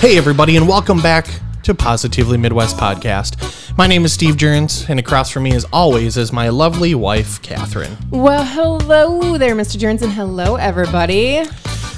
Hey, everybody, and welcome back to Positively Midwest Podcast. My name is Steve Jerns, and across from me, as always, is my lovely wife, Catherine. Well, hello there, Mr. Jerns, and hello, everybody.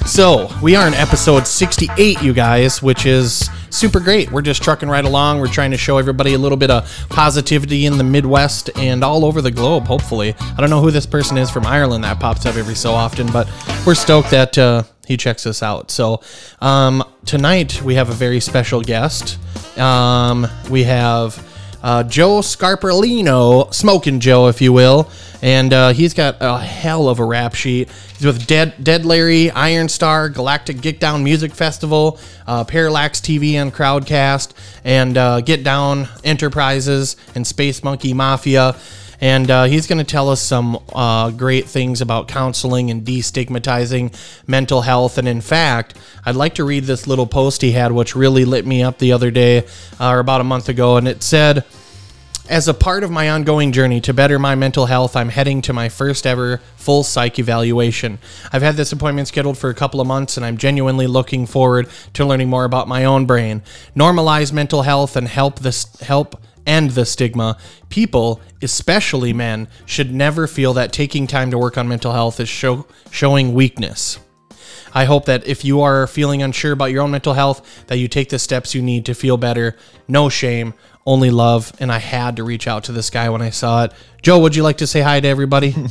So, we are in episode 68, you guys, which is super great. We're just trucking right along. We're trying to show everybody a little bit of positivity in the Midwest and all over the globe, hopefully. I don't know who this person is from Ireland that pops up every so often, but we're stoked that uh, he checks us out. So, um, tonight we have a very special guest. Um, we have uh, Joe Scarperlino, Smoking Joe, if you will, and uh, he's got a hell of a rap sheet. He's with Dead, Dead Larry, Iron Star, Galactic Get Down Music Festival, uh, Parallax TV and Crowdcast, and uh, Get Down Enterprises and Space Monkey Mafia. And uh, he's going to tell us some uh, great things about counseling and destigmatizing mental health. And in fact, I'd like to read this little post he had, which really lit me up the other day uh, or about a month ago. And it said, as a part of my ongoing journey to better my mental health, I'm heading to my first ever full psych evaluation. I've had this appointment scheduled for a couple of months and I'm genuinely looking forward to learning more about my own brain. Normalize mental health and help this help end the stigma. People, especially men, should never feel that taking time to work on mental health is show, showing weakness. I hope that if you are feeling unsure about your own mental health, that you take the steps you need to feel better. No shame, only love. And I had to reach out to this guy when I saw it. Joe, would you like to say hi to everybody?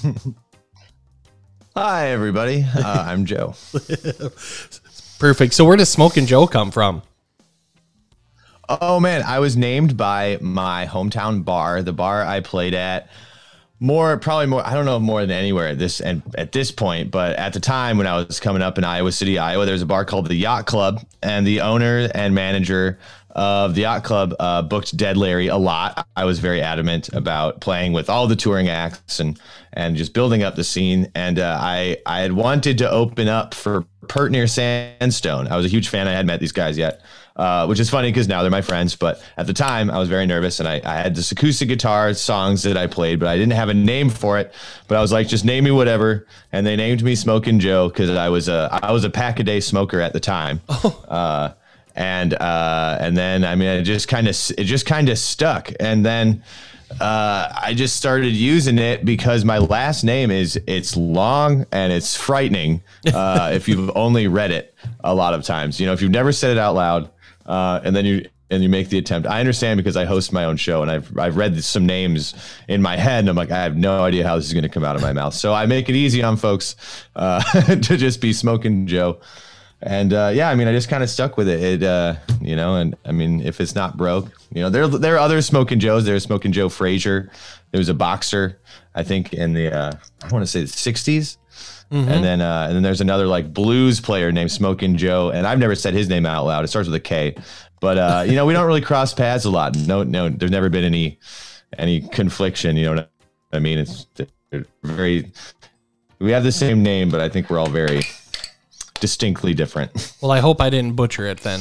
Hi, everybody. Uh, I'm Joe. Perfect. So, where does Smoking Joe come from? Oh man, I was named by my hometown bar, the bar I played at. More, probably more. I don't know more than anywhere at this and at this point, but at the time when I was coming up in Iowa City, Iowa, there was a bar called the Yacht Club, and the owner and manager of the Yacht Club uh, booked Dead Larry a lot. I was very adamant about playing with all the touring acts and and just building up the scene. And uh, I I had wanted to open up for Pert Near Sandstone. I was a huge fan. I hadn't met these guys yet. Uh, which is funny because now they're my friends. But at the time, I was very nervous, and I, I had this acoustic guitar songs that I played, but I didn't have a name for it. But I was like, just name me whatever, and they named me Smoking Joe because I was a I was a pack a day smoker at the time. Oh. Uh, and uh, and then I mean, it just kind of it just kind of stuck, and then. Uh, I just started using it because my last name is it's long and it's frightening uh, if you've only read it a lot of times. You know, if you've never said it out loud, uh, and then you and you make the attempt. I understand because I host my own show and I've I've read some names in my head and I'm like I have no idea how this is going to come out of my mouth. So I make it easy on folks uh, to just be smoking Joe. And uh, yeah, I mean, I just kind of stuck with it. It, uh, you know, and I mean, if it's not broke, you know, there there are other smoking Joes. There's smoking Joe Frazier. There was a boxer, I think, in the uh, I want to say the '60s. Mm-hmm. And then uh, and then there's another like blues player named Smoking Joe, and I've never said his name out loud. It starts with a K, but uh, you know we don't really cross paths a lot. No, no, there's never been any any confliction. You know what I mean? It's very we have the same name, but I think we're all very distinctly different. Well, I hope I didn't butcher it then.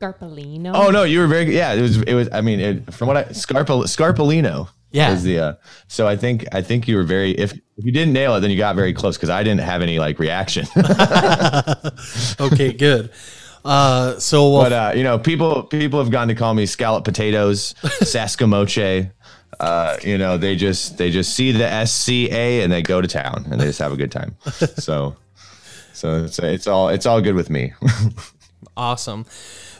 Scarpolino. Oh no, you were very yeah. It was it was. I mean, it, from what I Scarpol, Scarpolino. Yeah. The uh, so I think I think you were very if if you didn't nail it then you got very close because I didn't have any like reaction. okay, good. Uh, so but uh, you know people people have gone to call me scallop potatoes, Saskamoche. Uh, you know they just they just see the SCA and they go to town and they just have a good time. So so it's it's all it's all good with me. awesome.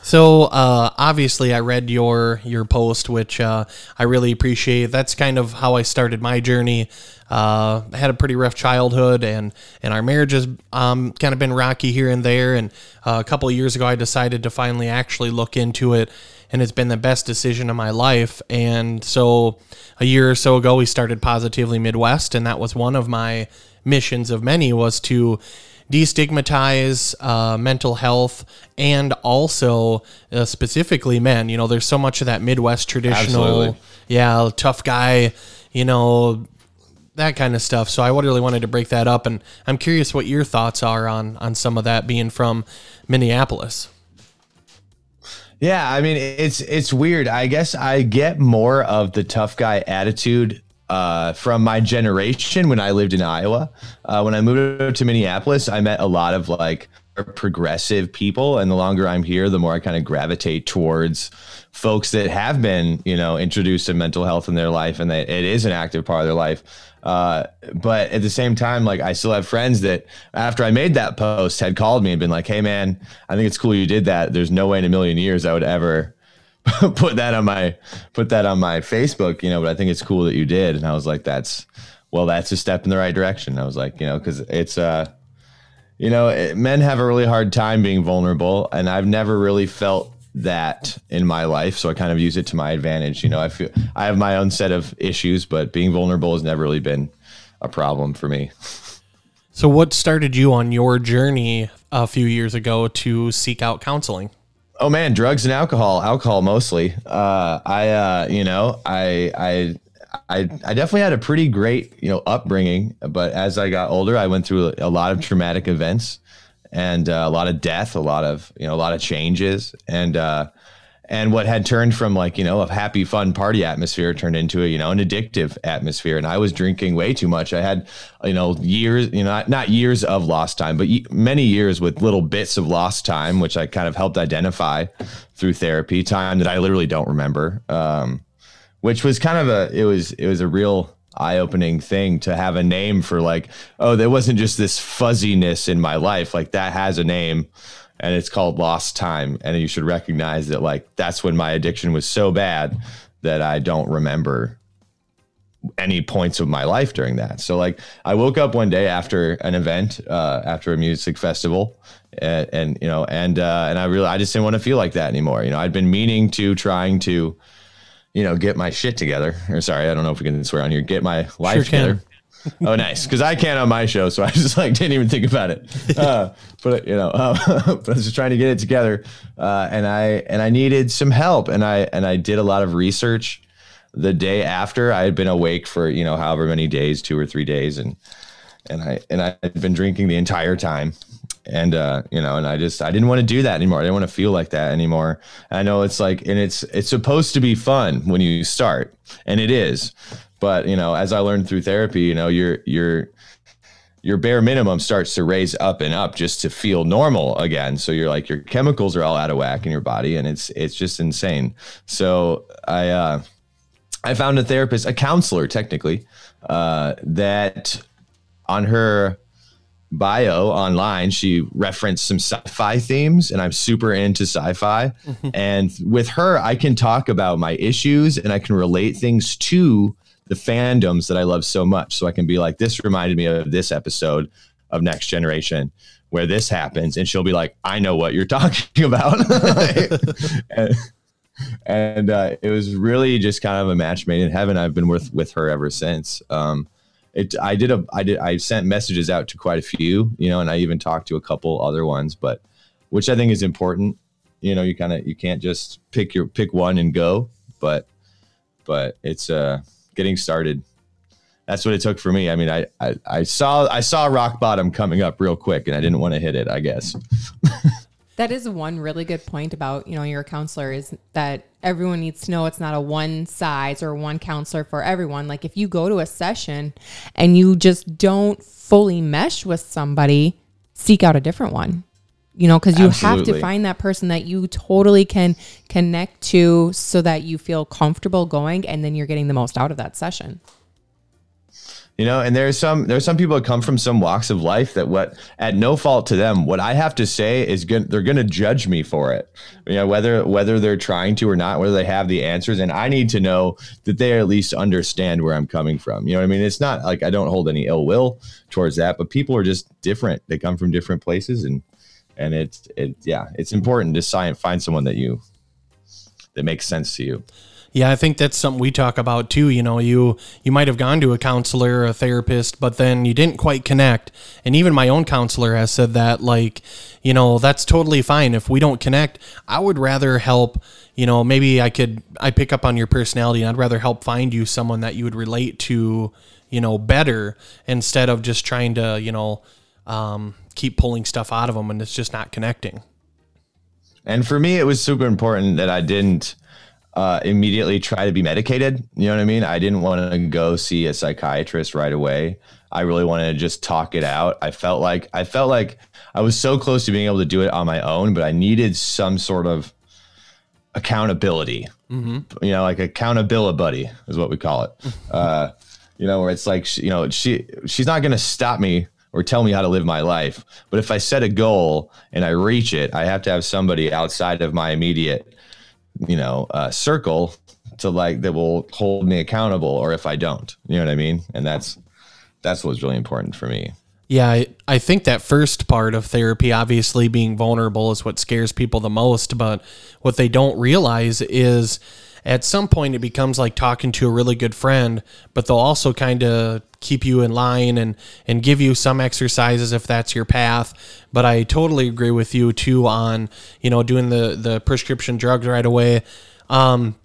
So uh, obviously, I read your your post, which uh, I really appreciate. That's kind of how I started my journey. Uh, I had a pretty rough childhood, and and our marriage has um, kind of been rocky here and there. And uh, a couple of years ago, I decided to finally actually look into it, and it's been the best decision of my life. And so, a year or so ago, we started Positively Midwest, and that was one of my missions of many was to destigmatize uh, mental health and also uh, specifically men. You know, there's so much of that Midwest traditional, Absolutely. yeah, tough guy, you know, that kind of stuff. So I really wanted to break that up, and I'm curious what your thoughts are on on some of that being from Minneapolis. Yeah, I mean it's it's weird. I guess I get more of the tough guy attitude uh, from my generation when I lived in Iowa. Uh, when I moved to Minneapolis, I met a lot of like progressive people. And the longer I'm here, the more I kind of gravitate towards folks that have been, you know, introduced to mental health in their life and that it is an active part of their life. Uh, but at the same time, like I still have friends that after I made that post had called me and been like, Hey man, I think it's cool you did that. There's no way in a million years I would ever put that on my, put that on my Facebook, you know, but I think it's cool that you did. And I was like, that's, well, that's a step in the right direction. I was like, you know, cause it's, uh, you know, it, men have a really hard time being vulnerable. And I've never really felt that in my life. So i kind of use it to my advantage. You know i feel i have my own set of issues but being vulnerable has never really been a problem for me. So what started you on your journey a few years ago to seek out counseling oh man drugs and alcohol alcohol mostly. Uh, i uh, you know i i I, I definitely had a pretty great you know upbringing but as i got older i went through a lot of traumatic events and uh, a lot of death, a lot of you know a lot of changes, and uh, and what had turned from like you know a happy, fun party atmosphere turned into a you know an addictive atmosphere. And I was drinking way too much. I had you know years, you know not not years of lost time, but many years with little bits of lost time, which I kind of helped identify through therapy. Time that I literally don't remember, um, which was kind of a it was it was a real eye-opening thing to have a name for like oh there wasn't just this fuzziness in my life like that has a name and it's called lost time and you should recognize that like that's when my addiction was so bad that i don't remember any points of my life during that so like i woke up one day after an event uh, after a music festival and, and you know and uh, and i really i just didn't want to feel like that anymore you know i'd been meaning to trying to you know, get my shit together. Or sorry, I don't know if we can swear on here. Get my life sure together. Oh, nice. Because I can't on my show, so I just like didn't even think about it. Uh, but you know, uh, but I was just trying to get it together, uh, and I and I needed some help, and I and I did a lot of research. The day after, I had been awake for you know however many days, two or three days, and and I and I had been drinking the entire time and uh, you know, and I just I didn't want to do that anymore. I didn't want to feel like that anymore. I know it's like, and it's it's supposed to be fun when you start, and it is. But you know, as I learned through therapy, you know, your your your bare minimum starts to raise up and up just to feel normal again. So you're like your chemicals are all out of whack in your body, and it's it's just insane. So I uh, I found a therapist, a counselor, technically, uh, that on her bio online, she referenced some sci-fi themes, and I'm super into sci-fi. and with her, I can talk about my issues and I can relate things to the fandoms that I love so much. So I can be like, this reminded me of this episode of Next Generation where this happens, and she'll be like, I know what you're talking about. and, and uh, it was really just kind of a match made in heaven. I've been with with her ever since. Um, it I did a I did I sent messages out to quite a few, you know, and I even talked to a couple other ones, but which I think is important. You know, you kind of you can't just pick your pick one and go, but but it's uh getting started. That's what it took for me. I mean, I, I, I saw I saw rock bottom coming up real quick, and I didn't want to hit it. I guess. That is one really good point about, you know, your counselor is that everyone needs to know it's not a one size or one counselor for everyone. Like if you go to a session and you just don't fully mesh with somebody, seek out a different one. You know, because you Absolutely. have to find that person that you totally can connect to so that you feel comfortable going and then you're getting the most out of that session. You know and there's some there's some people that come from some walks of life that what at no fault to them what i have to say is good they're going to judge me for it. You know whether whether they're trying to or not whether they have the answers and i need to know that they at least understand where i'm coming from. You know what i mean? It's not like i don't hold any ill will towards that but people are just different. They come from different places and and it's it yeah it's important to find someone that you that makes sense to you yeah, I think that's something we talk about too. You know, you you might have gone to a counselor or a therapist, but then you didn't quite connect. And even my own counselor has said that, like, you know, that's totally fine. If we don't connect, I would rather help. You know, maybe I could I pick up on your personality, and I'd rather help find you someone that you would relate to, you know, better instead of just trying to, you know, um, keep pulling stuff out of them, and it's just not connecting. And for me, it was super important that I didn't uh, immediately try to be medicated. You know what I mean? I didn't want to go see a psychiatrist right away. I really wanted to just talk it out. I felt like I felt like I was so close to being able to do it on my own, but I needed some sort of accountability. Mm-hmm. You know, like accountability buddy is what we call it. uh, you know, where it's like you know she she's not going to stop me or tell me how to live my life. But if I set a goal and I reach it, I have to have somebody outside of my immediate, you know, uh, circle to like that will hold me accountable. Or if I don't, you know what I mean? And that's that's what's really important for me. Yeah, I, I think that first part of therapy, obviously being vulnerable, is what scares people the most. But what they don't realize is at some point it becomes like talking to a really good friend, but they'll also kind of keep you in line and and give you some exercises if that's your path. But I totally agree with you too on you know doing the the prescription drugs right away. Um,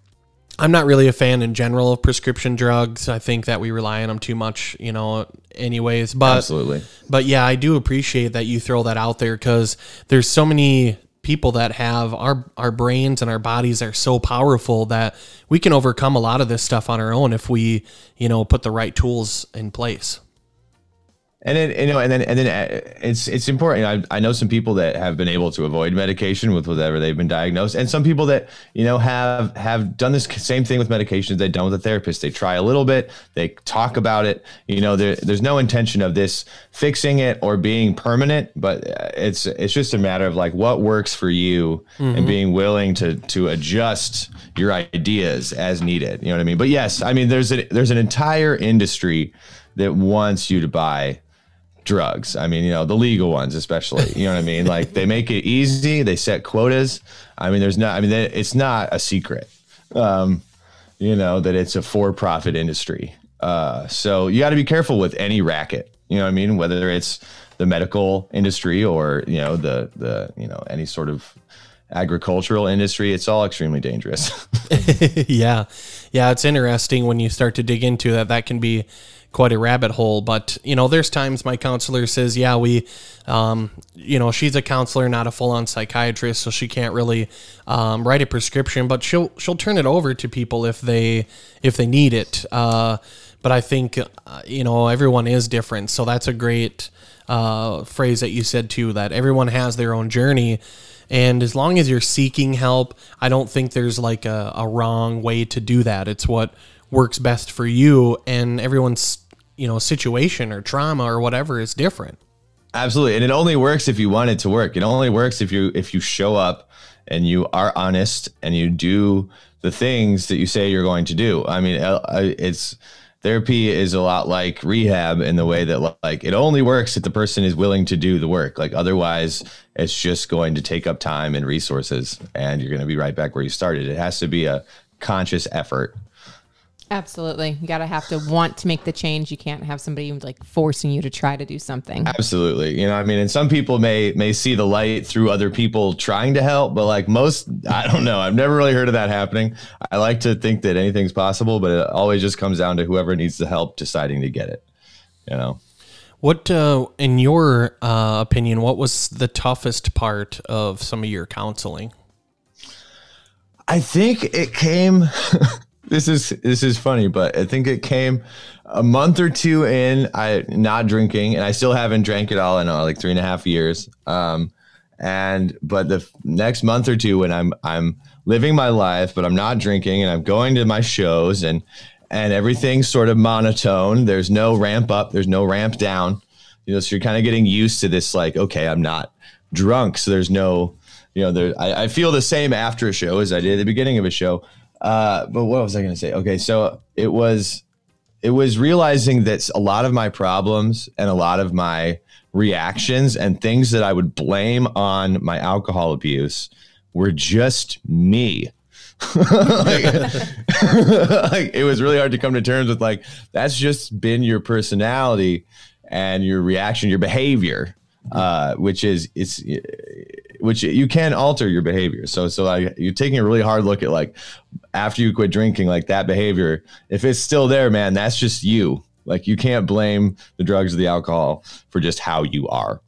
I'm not really a fan in general of prescription drugs. I think that we rely on them too much, you know, anyways. But Absolutely. But yeah, I do appreciate that you throw that out there because there's so many people that have our our brains and our bodies are so powerful that we can overcome a lot of this stuff on our own if we, you know, put the right tools in place. And then you know, and then and then uh, it's it's important. I, I know some people that have been able to avoid medication with whatever they've been diagnosed, and some people that you know have have done this same thing with medications they've done with a therapist. They try a little bit, they talk about it. You know, there, there's no intention of this fixing it or being permanent, but uh, it's it's just a matter of like what works for you mm-hmm. and being willing to to adjust your ideas as needed. You know what I mean? But yes, I mean there's a, there's an entire industry that wants you to buy drugs. I mean, you know, the legal ones, especially. You know what I mean? Like they make it easy. They set quotas. I mean, there's not. I mean, it's not a secret. Um, you know that it's a for-profit industry. Uh, so you got to be careful with any racket. You know what I mean? Whether it's the medical industry or you know the the you know any sort of agricultural industry it's all extremely dangerous yeah yeah it's interesting when you start to dig into that that can be quite a rabbit hole. But you know, there's times my counselor says, "Yeah, we, um, you know, she's a counselor, not a full-on psychiatrist, so she can't really um, write a prescription, but she'll she'll turn it over to people if they if they need it." Uh, but I think uh, you know everyone is different, so that's a great uh, phrase that you said too. That everyone has their own journey. And as long as you're seeking help, I don't think there's like a, a wrong way to do that. It's what works best for you and everyone's you know situation or trauma or whatever is different. Absolutely. And it only works if you want it to work. It only works if you if you show up and you are honest and you do the things that you say you're going to do. I mean uh, it's therapy is a lot like rehab in the way that like it only works if the person is willing to do the work. Like otherwise it's just going to take up time and resources and you're going to be right back where you started. It has to be a conscious effort Absolutely. You got to have to want to make the change. You can't have somebody like forcing you to try to do something. Absolutely. You know, I mean, and some people may may see the light through other people trying to help, but like most I don't know. I've never really heard of that happening. I like to think that anything's possible, but it always just comes down to whoever needs the help deciding to get it. You know. What uh, in your uh, opinion, what was the toughest part of some of your counseling? I think it came this is this is funny, but I think it came a month or two in. I not drinking, and I still haven't drank at all in uh, like three and a half years. Um, and but the next month or two, when I'm I'm living my life, but I'm not drinking, and I'm going to my shows, and and everything's sort of monotone. There's no ramp up. There's no ramp down. You know, so you're kind of getting used to this. Like, okay, I'm not drunk, so there's no. You know, there, I, I feel the same after a show as I did at the beginning of a show uh, but what was I going to say? Okay, so it was it was realizing that a lot of my problems and a lot of my reactions and things that I would blame on my alcohol abuse were just me. like, like, it was really hard to come to terms with like that's just been your personality and your reaction, your behavior, uh, which is it's which you can alter your behavior. So so like you're taking a really hard look at like after you quit drinking, like that behavior, if it's still there, man, that's just you. Like you can't blame the drugs or the alcohol for just how you are.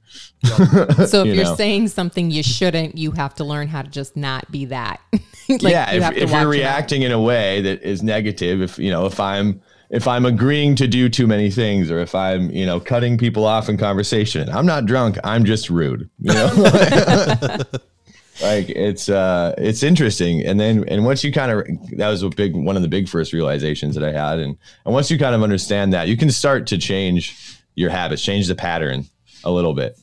so if you are saying something you shouldn't, you have to learn how to just not be that. like yeah, you if, if you're reacting in a way that is negative, if you know, if I'm if I'm agreeing to do too many things or if I'm, you know, cutting people off in conversation. I'm not drunk. I'm just rude. You know? like it's uh it's interesting. And then and once you kind of that was a big one of the big first realizations that I had. And and once you kind of understand that, you can start to change your habits, change the pattern a little bit.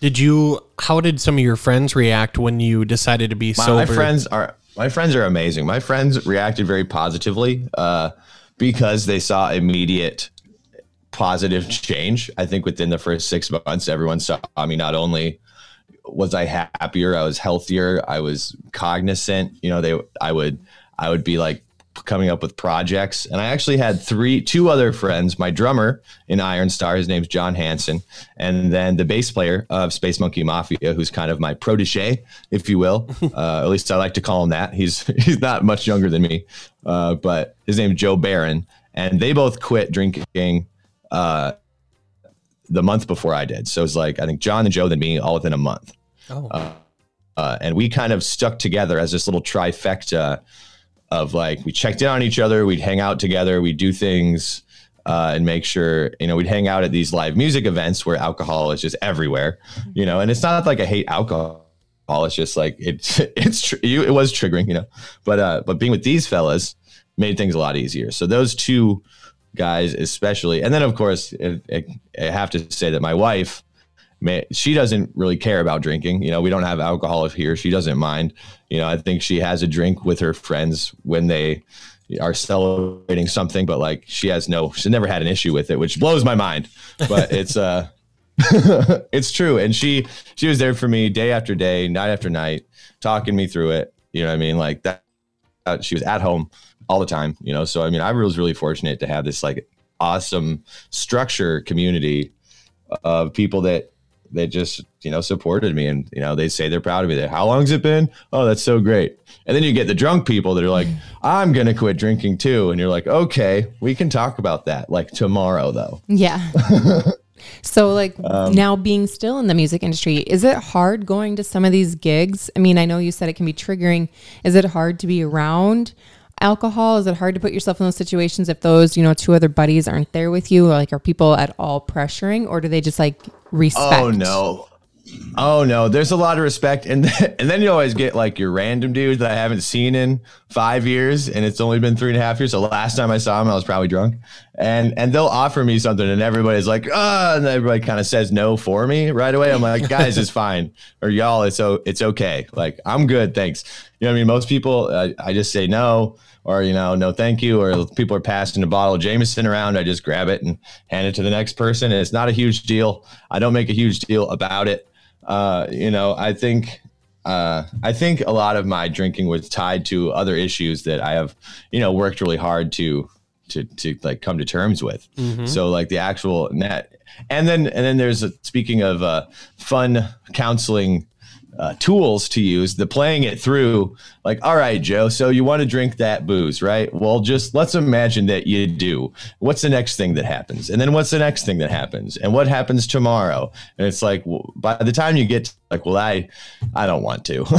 Did you how did some of your friends react when you decided to be My, sober? my friends are my friends are amazing. My friends reacted very positively uh, because they saw immediate positive change. I think within the first six months, everyone saw me not only was I happier, I was healthier, I was cognizant. You know, they I would I would be like coming up with projects, and I actually had three two other friends. My drummer in Iron Star, his name's John Hansen, and then the bass player of Space Monkey Mafia, who's kind of my protege, if you will. Uh, at least I like to call him that. He's he's not much younger than me, uh, but his name's Joe Barron, and they both quit drinking. Uh, the month before I did. So it's like I think John and Joe then me all within a month. Oh. Uh, and we kind of stuck together as this little trifecta of like we checked in on each other, we'd hang out together, we'd do things uh, and make sure you know we'd hang out at these live music events where alcohol is just everywhere, you know. And it's not like I hate alcohol; it's just like it's it's tr- you, it was triggering, you know. But uh, but being with these fellas made things a lot easier. So those two guys especially. And then of course i have to say that my wife may, she doesn't really care about drinking. You know we don't have alcohol here. She doesn't mind. You know i think she has a drink with her friends when they are celebrating something but like she has no she's never had an issue with it which blows my mind. But it's uh it's true. And she she was there for me day after day night after night talking me through it. You know what i mean? Like that uh, she was at home all the time, you know. So I mean, I was really fortunate to have this like awesome structure community of people that that just you know supported me, and you know they say they're proud of me. That how long's it been? Oh, that's so great. And then you get the drunk people that are like, mm. I'm gonna quit drinking too, and you're like, okay, we can talk about that like tomorrow though. Yeah. so like um, now being still in the music industry, is it hard going to some of these gigs? I mean, I know you said it can be triggering. Is it hard to be around alcohol? Is it hard to put yourself in those situations if those, you know, two other buddies aren't there with you? Like are people at all pressuring or do they just like respect? Oh no. Oh no, there's a lot of respect, and then, and then you always get like your random dude that I haven't seen in five years, and it's only been three and a half years. So last time I saw him, I was probably drunk, and and they'll offer me something, and everybody's like, ah, and everybody kind of says no for me right away. I'm like, guys, it's fine, or y'all, it's o- it's okay. Like I'm good, thanks. You know I mean? Most people, I, I just say no, or you know, no, thank you, or people are passing a bottle of Jameson around, I just grab it and hand it to the next person. And it's not a huge deal. I don't make a huge deal about it uh, you know, I think uh, I think a lot of my drinking was tied to other issues that I have, you know, worked really hard to to to like come to terms with. So like the actual net, and then and then there's a, speaking of uh, fun counseling. Uh, tools to use the playing it through like all right joe so you want to drink that booze right? Well just let's imagine that you do. What's the next thing that happens? And then what's the next thing that happens? And what happens tomorrow? And it's like well, by the time you get to, like well i i don't want to.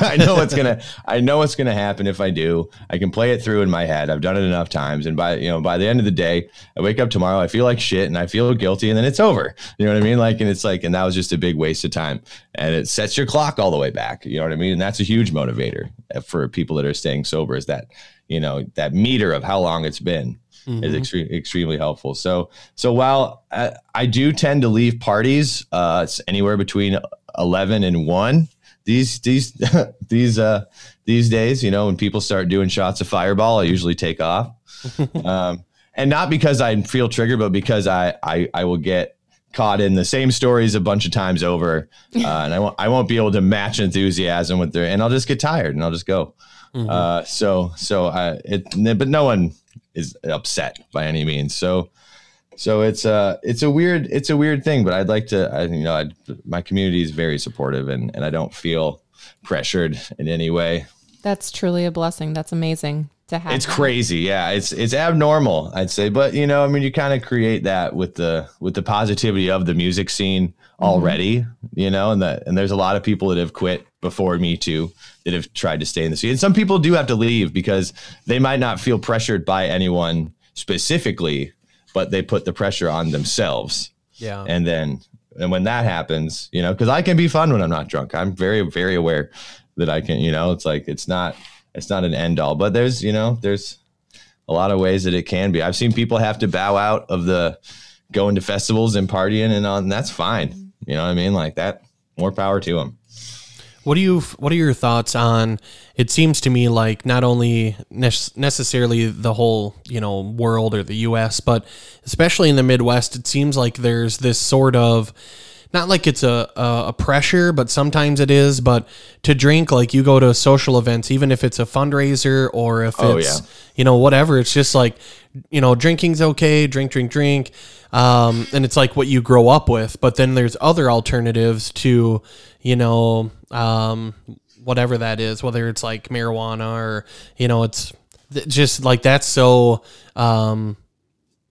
I know what's gonna i know what's gonna happen if i do. I can play it through in my head. I've done it enough times. And by you know by the end of the day i wake up tomorrow i feel like shit and i feel guilty and then it's over. You know what i mean? Like and it's like and that was just a big waste of time. And it sets your clock all the way back. You know what i mean? And that's a huge motivator uh, for people that are staying sober is that you know that meter of how long it's been is mm-hmm. extre- extremely helpful. So so while I, I do tend to leave parties, uh, it's anywhere between eleven and one. These these these uh these days, you know, when people start doing shots of Fireball, I usually take off, um, and not because I feel triggered, but because I I, I will get caught in the same stories a bunch of times over, uh, and I won't I won't be able to match enthusiasm with their, and I'll just get tired and I'll just go. Uh, so so I it, but no one is upset by any means. So so it's uh it's a weird it's a weird thing, but I'd like to I, you know I'd, my community is very supportive and and I don't feel pressured in any way. That's truly a blessing. That's amazing. to have it's crazy yeah it's it's abnormal i'd say but you know i mean you kind of create that with the with the positivity of the music scene already you know and that and there's a lot of people that have quit before me too that have tried to stay in the scene and some people do have to leave because they might not feel pressured by anyone specifically but they put the pressure on themselves. Yeah. and then and when that happens you know because i can be fun when i'm not drunk. I'm very very aware that i can you know it's like it's not it's not an end all but there's you know there's a lot of ways that it can be. I've seen people have to bow out of the going to festivals and partying and on and that's fine. You know what i mean? Like that more power to them What do you what are your thoughts on it seems to me like not only nec- necessarily the whole, you know, world or the US, but especially in the Midwest it seems like there's this sort of not like it's a, a, a pressure, but sometimes it is. But to drink, like you go to social events, even if it's a fundraiser or if Oh, it's, yeah. you know, whatever, it's just like, you know, drinking's okay, drink, drink, drink. Um, and it's like what you grow up with. But then there's other alternatives to, you know, um, whatever that is, whether it's like marijuana or, you know, it's just like that's so um,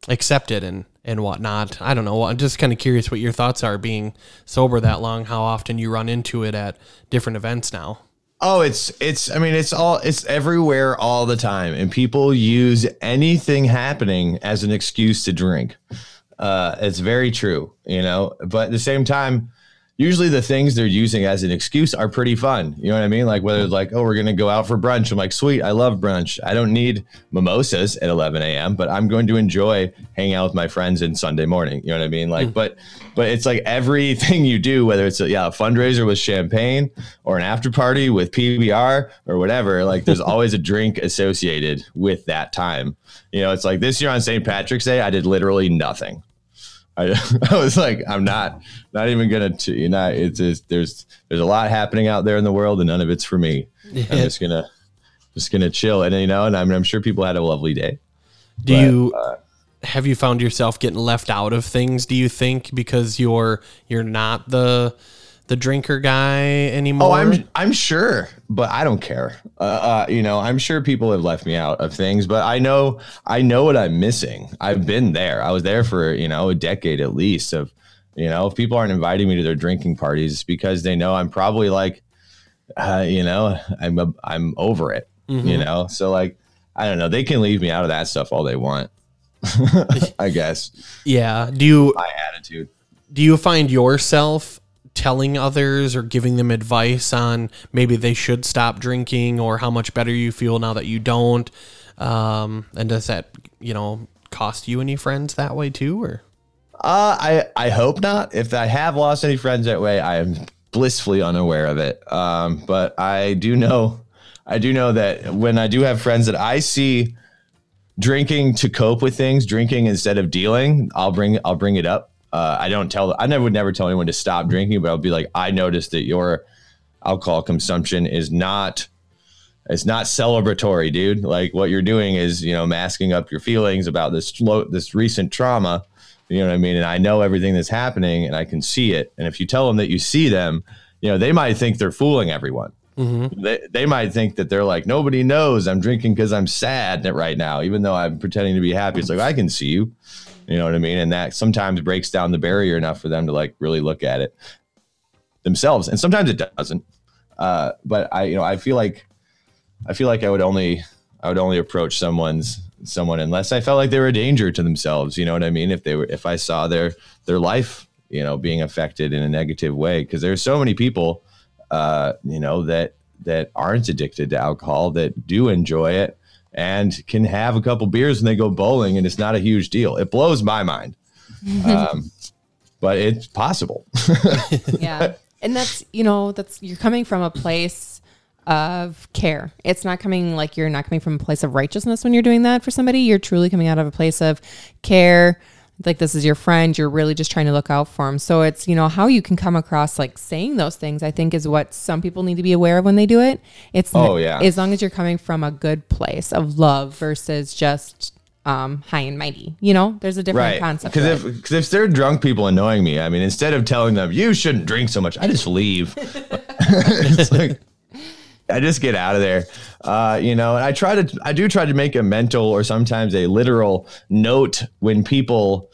accepted and, and whatnot. I don't know. I'm just kind of curious what your thoughts are being sober that long, how often you run into it at different events now. Oh, it's it's I mean it's all it's everywhere all the time and people use anything happening as an excuse to drink. Uh it's very true, you know, but at the same time usually the things they're using as an excuse are pretty fun. You know what I mean? Like whether it's like, oh, we're gonna go out for brunch. I'm like, sweet, I love brunch. I don't need mimosas at 11 a.m., but I'm going to enjoy hanging out with my friends in Sunday morning. You know what I mean? Like, mm. but but it's like everything you do, whether it's a, yeah a fundraiser with champagne or an after party with PBR or whatever, like there's always a drink associated with that time. You know, it's like this year on St. Patrick's Day, I did literally nothing. I, I was like, I'm not, not even gonna, t- you know, it's just, there's, there's a lot happening out there in the world, and none of it's for me. I'm just gonna, just gonna chill, and you know, and I'm, I'm sure people had a lovely day. Do But, you uh, have you found yourself getting left out of things? Do you think because you're you're not the the drinker guy anymore? Oh, I'm, I'm sure, but I don't care. Uh, uh, you know, I'm sure people have left me out of things, but I know, I know what I'm missing. I've been there. I was there for you know a decade at least. Of, you know, if people aren't inviting me to their drinking parties, it's because they know I'm probably like, uh, you know, I'm a, I'm over it. You know, so like, I don't know. They can leave me out of that stuff all they want. I guess yeah. Do you my attitude. do you find yourself telling others or giving them advice on maybe they should stop drinking or how much better you feel now that you don't? Um, and does that you know cost you any friends that way too? Or Uh, I I hope not. If I have lost any friends that way, I am blissfully unaware of it. Um, but I do know, I do know that when I do have friends that I see drinking to cope with things, drinking instead of dealing, I'll bring I'll bring it up. Uh, I don't tell. I never would never tell anyone to stop drinking, but I'll be like, I noticed that your alcohol consumption is not it's not celebratory, dude. Like what you're doing is, you know, masking up your feelings about this this recent trauma. You know what I mean? And I know everything that's happening, and I can see it. And if you tell them that you see them, you know, they might think they're fooling everyone. They they might think that they're like nobody knows I'm drinking because I'm sad right now, even though I'm pretending to be happy. It's like I can see you. You know what I mean? And that sometimes breaks down the barrier enough for them to like really look at it themselves, and sometimes it doesn't. Uh, but I, you know, I feel like I feel like I would only I would only approach someone's someone unless I felt like they were a danger to themselves. You know what I mean? If they were if I saw their their life, you know, being affected in a negative way, because there's so many people, uh, you know, that that aren't addicted to alcohol that do enjoy it and can have a couple beers and they go bowling and it's not a huge deal. It blows my mind. um, but it's possible. yeah and that's you know that's you're coming from a place of care it's not coming like you're not coming from a place of righteousness when you're doing that for somebody you're truly coming out of a place of care like this is your friend you're really just trying to look out for them so it's you know how you can come across like saying those things i think is what some people need to be aware of when they do it. It's Oh, yeah. as long as you're coming from a good place of love versus just um high and mighty you know? There's a different right. concept because if because if they're drunk people annoying me i mean instead of telling them you shouldn't drink so much i just leave. It's like I just get out of there. Uh, you know, and I try to, I do try to make a mental or sometimes a literal note when people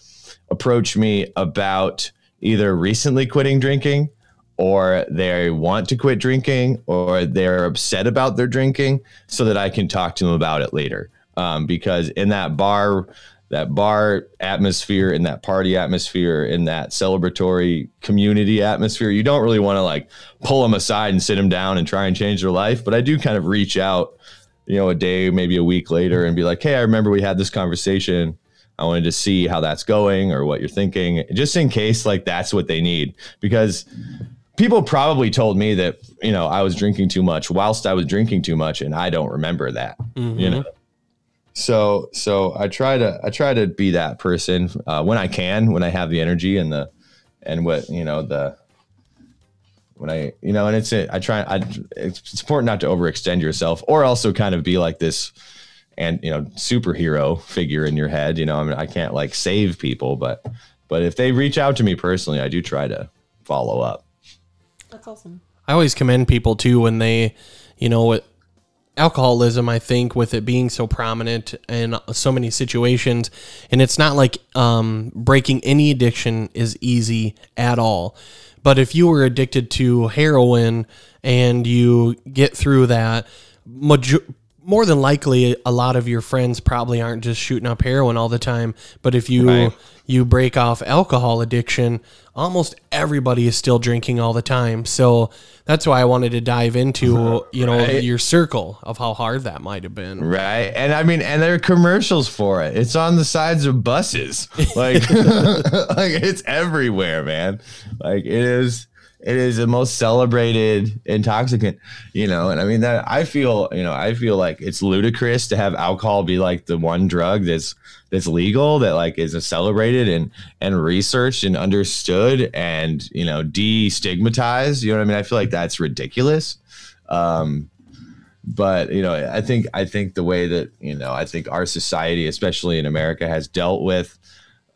approach me about either recently quitting drinking or they want to quit drinking or they're upset about their drinking so that I can talk to them about it later. Um, because in that bar, that bar atmosphere, in that party atmosphere, in that celebratory community atmosphere, you don't really want to like pull them aside and sit them down and try and change their life. But I do kind of reach out, you know, a day, maybe a week later and be like, hey, I remember we had this conversation. I wanted to see how that's going or what you're thinking, just in case like that's what they need. Because people probably told me that you know I was drinking too much whilst I was drinking too much, and I don't remember that. Mm-hmm. You know. So so I try to I try to be that person uh, when I can when I have the energy and the and what you know the when I you know and it's I try I it's important not to overextend yourself or also kind of be like this and you know superhero figure in your head you know I mean I can't like save people but but if they reach out to me personally I do try to follow up that's awesome. I always commend people too when they, you know, alcoholism. I think with it being so prominent in so many situations, and it's not like um, breaking any addiction is easy at all. But if you were addicted to heroin and you get through that, major- more than likely a lot of your friends probably aren't just shooting up heroin all the time but if you right. you break off alcohol addiction almost everybody is still drinking all the time. So that's why i wanted to dive into uh-huh. you know right. your circle of how hard that might have been. Right. And i mean and there are commercials for it. It's on the sides of buses. Like like it's everywhere man. Like it is it is the most celebrated intoxicant, you know. And I mean that I feel, you know, I feel like it's ludicrous to have alcohol be like the one drug that's that's legal that like is celebrated and and researched and understood and you know destigmatized. You know what I mean? I feel like that's ridiculous. Um, but you know, I think I think the way that you know, I think our society, especially in America, has dealt with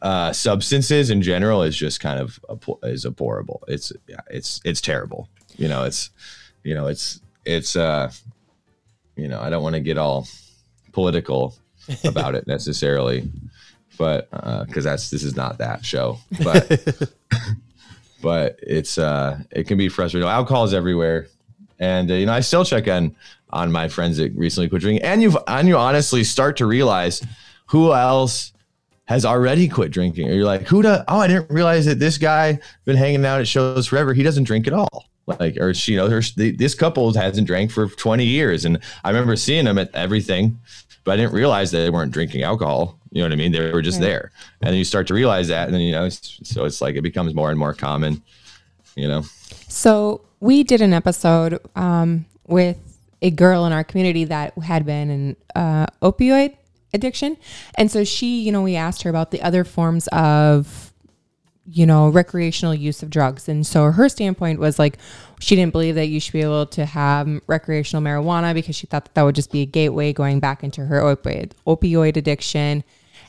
uh, substances in general is just kind of is abhorrible. It's yeah, it's it's terrible. You know, it's you know, it's it's uh, you know, I don't want to get all political about it necessarily, but because uh, that's this is not that show, but but it's uh, it can be frustrating. Alcohol is everywhere, and uh, you know, I still check in on my friends that recently quit drinking, and you and you honestly start to realize who else has already quit drinking. Or you're like, who does? Oh, I didn't realize that this guy been hanging out at shows forever. He doesn't drink at all. Like, or she, you know, this couple hasn't drank for 20 years, and I remember seeing them at everything, but I didn't realize that they weren't drinking alcohol. You know what I mean? They were just there, and then you start to realize that, and then you know, it's, so it's like it becomes more and more common. You know. So we did an episode um, with a girl in our community that had been an uh, opioid addiction. And so she, you know, we asked her about the other forms of, you know, recreational use of drugs. And so her standpoint was like, she didn't believe that you should be able to have recreational marijuana because she thought that, that would just be a gateway going back into her opioid, opioid addiction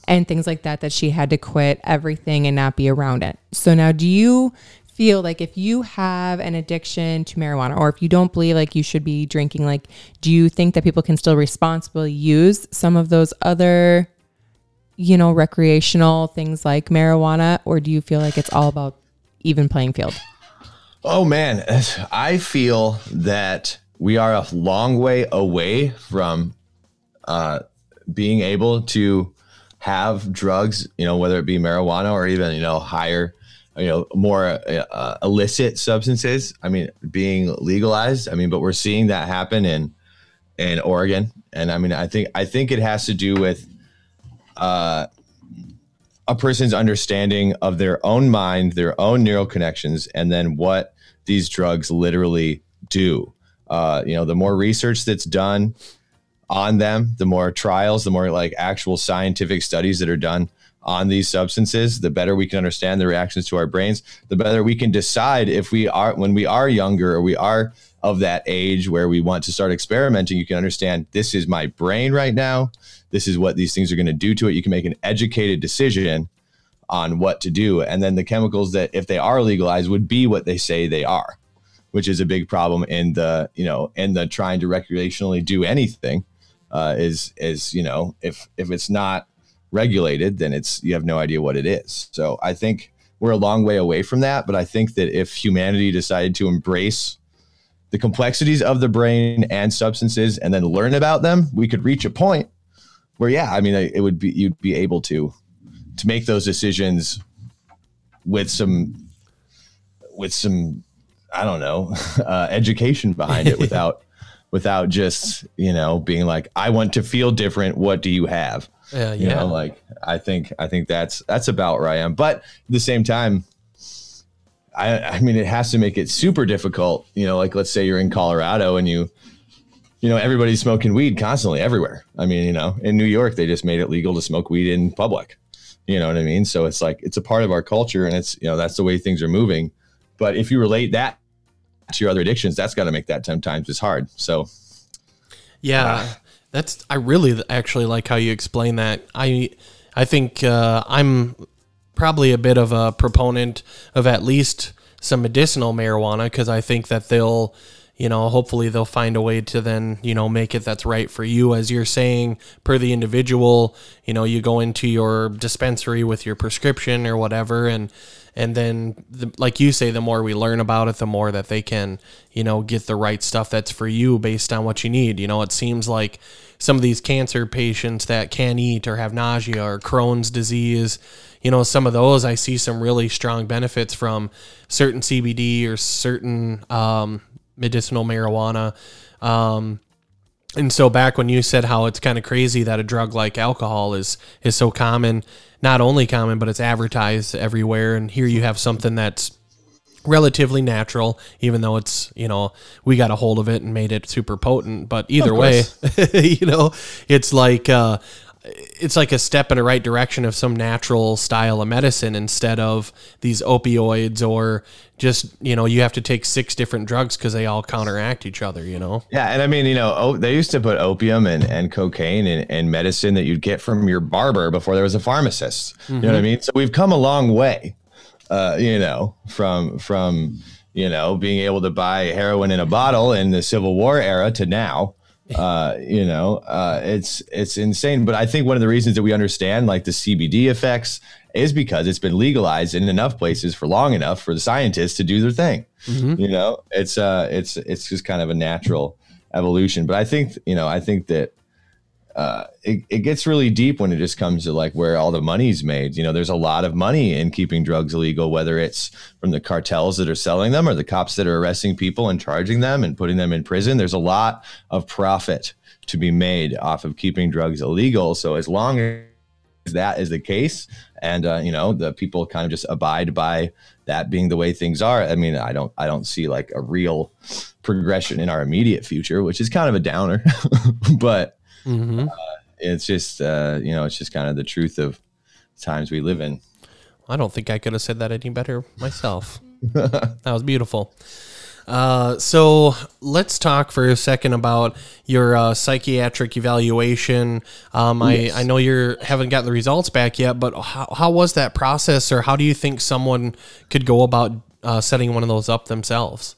and things like that, that she had to quit everything and not be around it. So now, do you feel like if you have an addiction to marijuana or if you don't believe like you should be drinking like do you think that people can still responsibly use some of those other you know recreational things like marijuana or do you feel like it's all about even playing field? Oh man. I feel that we are a long way away from uh, being able to have drugs you know whether it be marijuana or even you know higher you know more uh, illicit substances. I mean being legalized i mean but we're seeing that happen in in oregon. And i mean i think i think it has to do with uh, a person's understanding of their own mind their own neural connections and then what these drugs literally do uh, you know the more research that's done on them the more trials the more like actual scientific studies that are done on these substances, the better we can understand the reactions to our brains, the better we can decide if we are, when we are younger or we are of that age where we want to start experimenting, you can understand this is my brain right now. This is what these things are going to do to it. You can make an educated decision on what to do. And then the chemicals that, if they are legalized, would be what they say they are. which is a big problem in the you know in the trying to recreationally do anything. Uh, is is you know if if it's not regulated, then it's you have no idea what it is. So I think we're a long way away from that. But I think that if humanity decided to embrace the complexities of the brain and substances and then learn about them, we could reach a point where, yeah, I mean, it would be you'd be able to to make those decisions with some with some I don't know uh, education behind it without without just you know being like I want to feel different. What do you have? Yeah, You know, like I think I think that's that's about where I am. But at the same time, I I mean it has to make it super difficult. You know, like let's say you're in Colorado and you you know everybody's smoking weed constantly everywhere. I mean, you know, in New York they just made it legal to smoke weed in public. You know what I mean? So it's like it's a part of our culture and it's you know that's the way things are moving. But if you relate that to your other addictions, that's got to make that 10 times as hard. So Yeah, that's. I really actually like how you explain that. I, I think uh, I'm probably a bit of a proponent of at least some medicinal marijuana because I think that they'll, you know, hopefully they'll find a way to then, you know, make it that's right for you. As you're saying, per the individual, you know, you go into your dispensary with your prescription or whatever, and and then the, like you say the more we learn about it the more that they can you know get the right stuff that's for you based on what you need you know it seems like some of these cancer patients that can't eat or have nausea or crohn's disease you know some of those i see some really strong benefits from certain cbd or certain um, medicinal marijuana. Um, and so back when you said how it's kind of crazy that a drug like alcohol is is so common, not only common but it's advertised everywhere. And here you have something that's relatively natural even though it's, you know, we got a hold of it and made it super potent, but either way, you know, it's like uh it's like a step in the right direction of some natural style of medicine instead of these opioids or just you know you have to take six different drugs because they all counteract each other you know Yeah, and I mean, you know, oh, they used to put opium and, and cocaine and, and medicine that you'd get from your barber before there was a pharmacist. You know what I mean? So we've come a long way, uh, you know, from from you know being able to buy heroin in a bottle in the Civil War era to now. Uh, you know, uh, it's it's insane. But I think one of the reasons that we understand like the CBD effects is because it's been legalized in enough places for long enough for the scientists to do their thing. You know, it's uh, it's it's just kind of a natural evolution. But I think you know, I think that uh, it, it gets really deep when it just comes to like where all the money's made. You know, there's a lot of money in keeping drugs illegal, whether it's from the cartels that are selling them or the cops that are arresting people and charging them and putting them in prison. There's a lot of profit to be made off of keeping drugs illegal. So as long as that is the case, and uh, you know the people kind of just abide by that being the way things are. I mean, I don't, I don't see like a real progression in our immediate future, which is kind of a downer, but it's just uh, you know it's just kind of the truth of times we live in I don't think I could have said that any better myself. that was beautiful. Uh, so let's talk for a second about your uh, psychiatric evaluation. Um, I, I know you haven't gotten the results back yet, but how, how was that process, or how do you think someone could go about uh, setting one of those up themselves?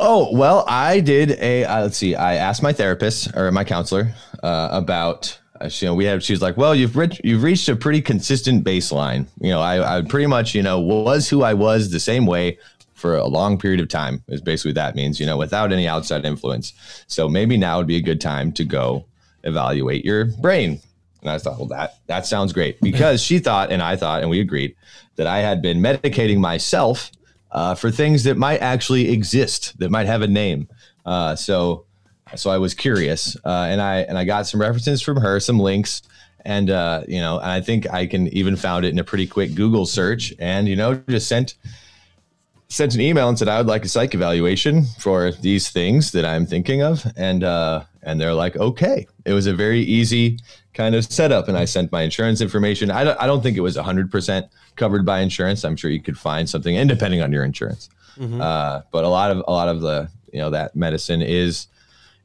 oh well i did a uh, let's see i asked my therapist or my counselor uh, about uh, she, you know we had she was like well you've reached you've reached a pretty consistent baseline you know I, I pretty much you know was who i was the same way for a long period of time is basically what that means you know without any outside influence. So maybe now would be a good time to go evaluate your brain. And i thought well that that sounds great. Because she thought and i thought and we agreed that i had been medicating myself uh, for things that might actually exist that might have a name. Uh, so so I was curious, uh, and I and I got some references from her, some links, and uh, you know, and I think I can even found it in a pretty quick Google search, and you know, just sent sent an email and said I would like a psych evaluation for these things that I'm thinking of, and uh, and they're like, okay. It was a very easy kind of setup, and I sent my insurance information. I don't, I don't think it was 100 percent covered by insurance. I'm sure you could find something, and depending on your insurance, uh, but a lot of a lot of the you know that medicine is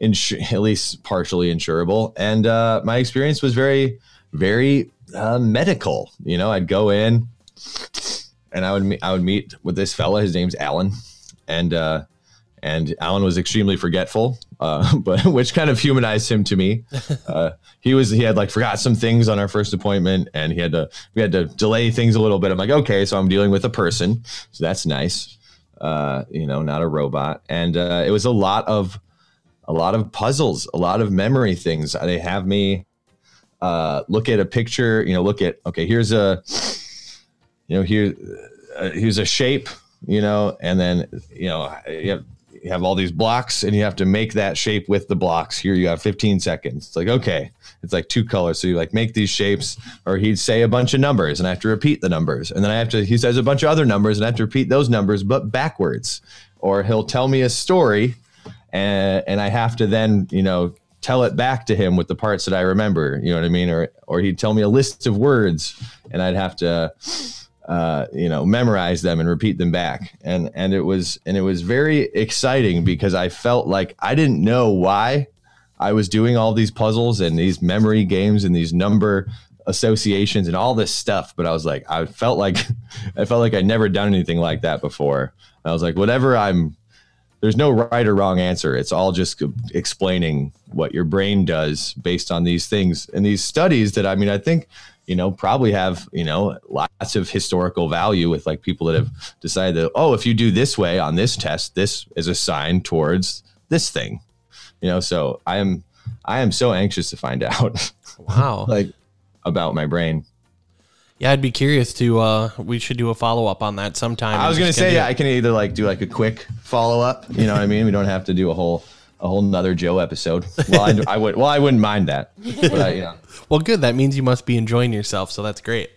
insu- at least partially insurable. And uh, my experience was very, very uh, medical. You know, I'd go in and I would meet, I would meet with this fella. His name's Alan, and uh, and Alan was extremely forgetful, uh, but which kind of humanized him to me. Uh, he was he had like forgot some things on our first appointment, and he had to we had to delay things a little bit. I'm like, okay, so I'm dealing with a person, so that's nice, uh, you know, not a robot. And uh, it was a lot of a lot of puzzles, a lot of memory things. They have me uh, look at a picture, you know, look at okay, here's a you know here uh, here's a shape you know, and then you know you have you have all these blocks and you have to make that shape with the blocks. Here you have 15 seconds. It's like, okay, it's like two colors. So you like make these shapes, or he'd say a bunch of numbers and I have to repeat the numbers. And then I have to, he says a bunch of other numbers and I have to repeat those numbers, but backwards. Or he'll tell me a story and, and I have to then, you know, tell it back to him with the parts that I remember. You know what I mean? Or, or he'd tell me a list of words and I'd have to, uh, you know, memorize them and repeat them back. And and it was and it was very exciting because I felt like I didn't know why I was doing all these puzzles and these memory games and these number associations and all this stuff. But I was like, I felt like I felt like I'd never done anything like that before. I was like, whatever I'm there's no right or wrong answer. It's all just explaining what your brain does based on these things and these studies that I mean, I think you know, probably have, you know, of historical value with like people that have decided that, oh, if you do this way on this test, this is a sign towards this thing, you know. So I am, I am so anxious to find out. Wow. like about my brain. Yeah, I'd be curious to. uh We should do a follow up on that sometime. I was gonna say, yeah, I can either like do like a quick follow up. You know what I mean? We don't have to do a whole a whole nother Joe episode. Well, I, I would. Well, I wouldn't mind that. But I, you know. Well, good. That means you must be enjoying yourself. So that's great.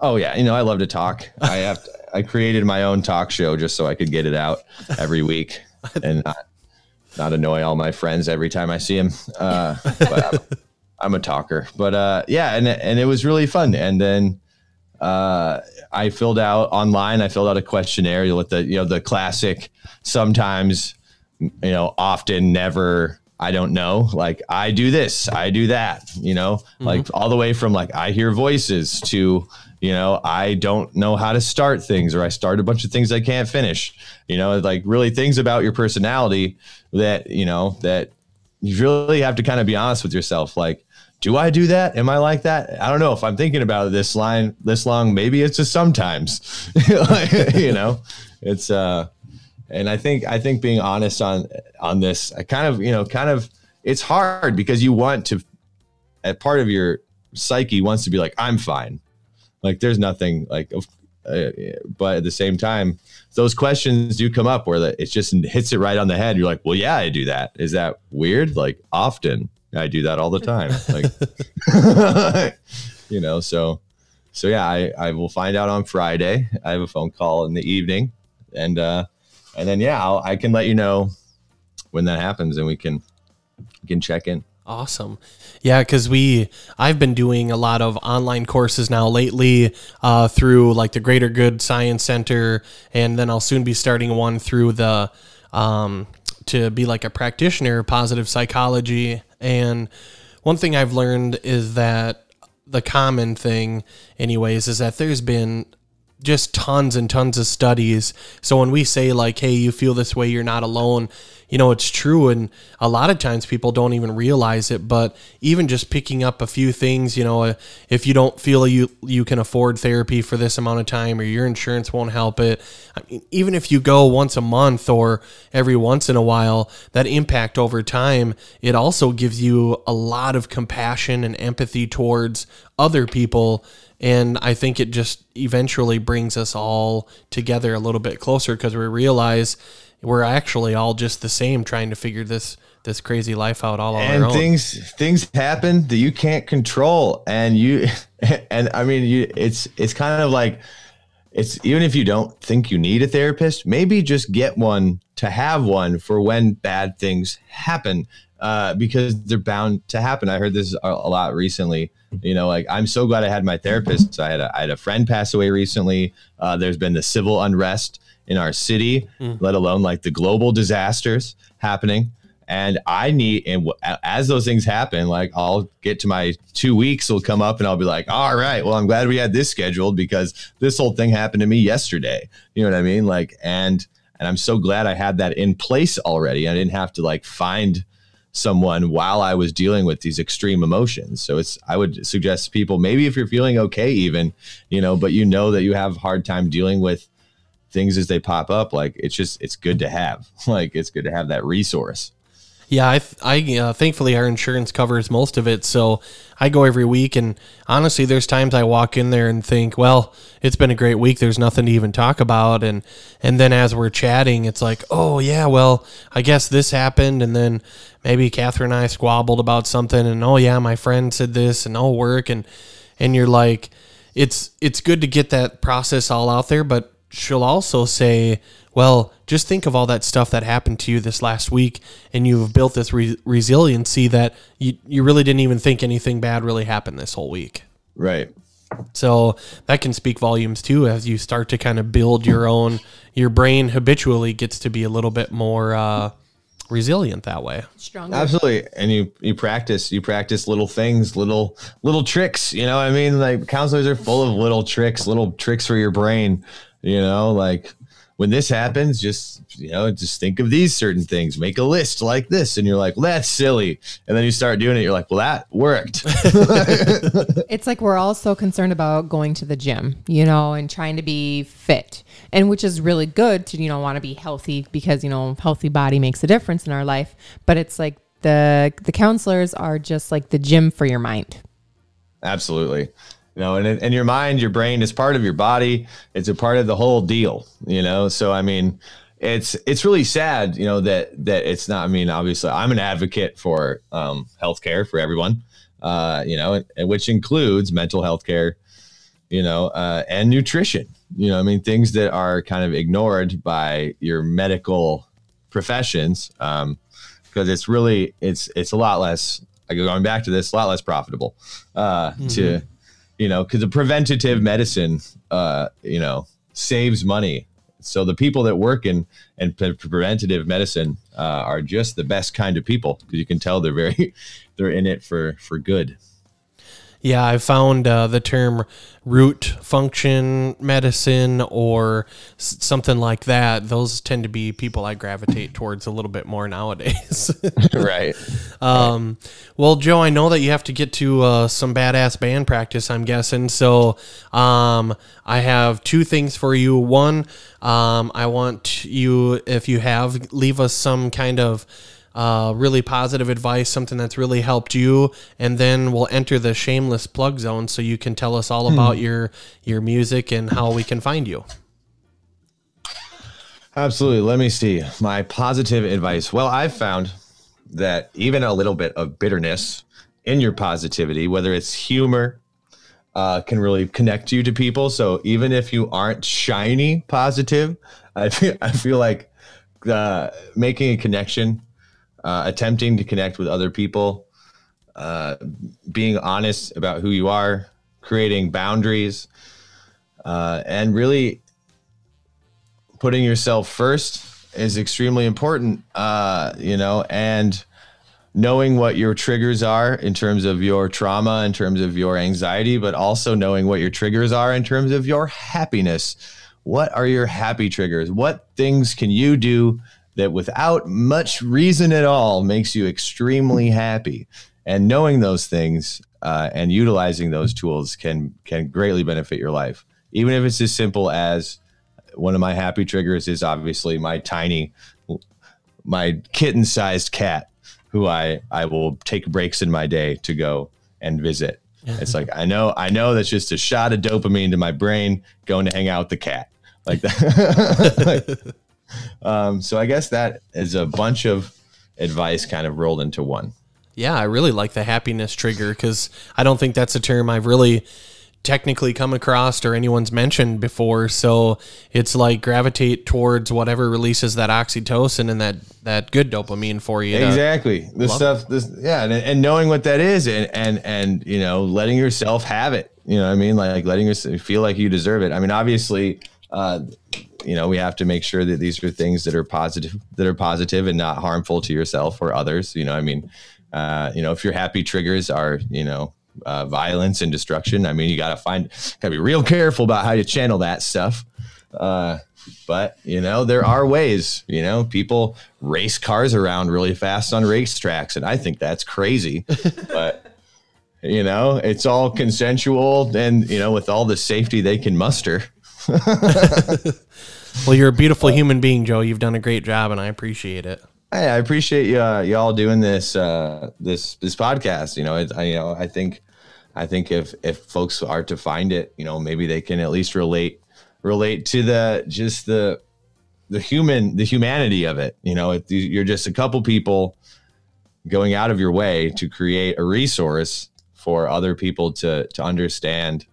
Oh yeah, you know I love to talk. I have. To, I created my own talk show just so I could get it out every week and not, not annoy all my friends every time I see them. Uh, but I'm, I'm, a talker. But uh, yeah, and and it was really fun. And then uh, I filled out online. I filled out a questionnaire with the you know the classic. Sometimes you know, often, never, I don't know. Like I do this, I do that, you know, mm-hmm. like all the way from like I hear voices to, you know, I don't know how to start things or I start a bunch of things I can't finish, you know, like really things about your personality that, you know, that you really have to kind of be honest with yourself. Like, do I do that? Am I like that? I don't know if I'm thinking about this line this long. Maybe it's just sometimes, you know, it's, uh, and I think I think being honest on on this, I kind of you know kind of it's hard because you want to, a part of your psyche wants to be like I'm fine, like there's nothing like, uh, but at the same time, those questions do come up where the, it just hits it right on the head. You're like, well, yeah, I do that. Is that weird? Like often I do that all the time. Like, you know, so so yeah, I I will find out on Friday. I have a phone call in the evening, and uh, and then yeah, I'll, I can let you know when that happens, and we can we can check in. Awesome. Yeah, because we, I've been doing a lot of online courses now lately uh, through like the Greater Good Science Center, and then I'll soon be starting one through the, um, to be like a practitioner, positive psychology. And one thing I've learned is that the common thing, anyways, is that there's been just tons and tons of studies. So when we say like, "Hey, you feel this way, you're not alone," you know, it's true. And a lot of times people don't even realize it. But even just picking up a few things, you know, uh, if you don't feel you you can afford therapy for this amount of time, or your insurance won't help it, I mean, even if you go once a month or every once in a while, that impact over time, it also gives you a lot of compassion and empathy towards other people and I think it just eventually brings us all together a little bit closer because we realize we're actually all just the same trying to figure this this crazy life out all on and our own. things things happen that you can't control and you and I mean you it's it's kind of like it's even if you don't think you need a therapist, maybe just get one to have one for when bad things happen uh, because they're bound to happen. I heard this a, a lot recently you know, like I'm so glad I had my therapist. I had a, I had a friend pass away recently. Uh, there's been the civil unrest in our city, mm. let alone like the global disasters happening. And I need, and w- as those things happen, like I'll get to my two weeks will come up and I'll be like, all right, well, I'm glad we had this scheduled because this whole thing happened to me yesterday. You know what I mean? Like, and and I'm so glad I had that in place already. I didn't have to like find someone while I was dealing with these extreme emotions. So it's I would suggest people maybe if you're feeling okay even, you know, but you know that you have hard time dealing with things as they pop up, like it's just it's good to have. Like it's good to have that resource. Yeah, I, I uh, thankfully our insurance covers most of it, so I go every week. And honestly, there's times I walk in there and think, well, it's been a great week. There's nothing to even talk about, and and then as we're chatting, it's like, oh yeah, well, I guess this happened, and then maybe Catherine and I squabbled about something, and oh yeah, my friend said this, and oh work, and and you're like, it's it's good to get that process all out there, but she'll also say, well, just think of all that stuff that happened to you this last week, and you've built this re- resiliency that you, you really didn't even think anything bad really happened this whole week. Right. So that can speak volumes too as you start to kind of build your own, your brain habitually gets to be a little bit more uh, resilient that way. Stronger. Absolutely. And you you practice, you practice little things, little little tricks, you know what I mean? Like counselors are full of little tricks, little tricks for your brain, you know, like when this happens, just you know, just think of these certain things. Make a list like this, and you're like, well, "That's silly," and then you start doing it. You're like, "Well, that worked." it's like we're all so concerned about going to the gym, you know, and trying to be fit, and which is really good to you know want to be healthy because you know healthy body makes a difference in our life. But it's like the the counselors are just like the gym for your mind. Absolutely you know and, and your mind your brain is part of your body. It's a part of the whole deal you know? So i mean it's it's really sad you know that that it's not i mean obviously i'm an advocate for um, healthcare for everyone uh, you know which includes mental health care you know uh, and nutrition. You know i mean things that are kind of ignored by your medical professions um, because it's really it's it's a lot less like going back to this a lot less profitable uh, mm-hmm. to you know, because the preventative medicine, uh, you know, saves money. So the people that work in in preventative medicine uh, are just the best kind of people because you can tell they're very, they're in it for for good. Yeah, I found uh, the term root function medicine or s- something like that. Those tend to be people I gravitate towards a little bit more nowadays. right. Um, well, Joe, I know that you have to get to uh, some badass band practice, I'm guessing. So um, I have two things for you. One, um, I want you, if you have, leave us some kind of uh, really positive advice, something that's really helped you, and then we'll enter the shameless plug zone so you can tell us all about hmm. your your music and how we can find you. Absolutely. Let me see. My positive advice. Well, I've found that even a little bit of bitterness in your positivity, whether it's humor, uh, can really connect you to people. So even if you aren't shiny positive, I feel I feel like uh, making a connection uh, attempting to connect with other people, uh, being honest about who you are, creating boundaries, uh, and really putting yourself first is extremely important. Uh, you know, and knowing what your triggers are in terms of your trauma, in terms of your anxiety, but also knowing what your triggers are in terms of your happiness. What are your happy triggers? What things can you do that without much reason at all makes you extremely happy. And knowing those things uh, and utilizing those tools can can greatly benefit your life. Even if it's as simple as one of my happy triggers is obviously my tiny, my kitten-sized cat, who I I will take breaks in my day to go and visit. It's like I know I know that's just a shot of dopamine to my brain going to hang out with the cat like that. like, um, so I guess that is a bunch of advice kind of rolled into one. Yeah, I really like the happiness trigger because I don't think that's a term I've really technically come across or anyone's mentioned before. So it's like gravitate towards whatever releases that oxytocin and that that good dopamine for you. Exactly. The stuff. This yeah, and, and knowing what that is, and and and you know, letting yourself have it. You know, what I mean, like letting yourself feel like you deserve it. I mean, obviously. Uh, you know we have to make sure that these are things that are positive that are positive and not harmful to yourself or others you know i mean uh, you know if your happy triggers are you know uh, violence and destruction i mean you got to find got to be real careful about how you channel that stuff Uh, but you know, there are ways. You know, people race cars around really fast on racetracks, and I think that's crazy. but you know, it's all consensual, and you know, with all the safety they can muster. Well, you're a beautiful human being, Joe. You've done a great job, and I appreciate it. Hey, I appreciate you, uh, y'all doing this uh, this this podcast. You know, it, I, you know, I think I think if if folks are to find it, you know, maybe they can at least relate relate to the just the the human the humanity of it. You know, you're just a couple people going out of your way to create a resource for other people to to understand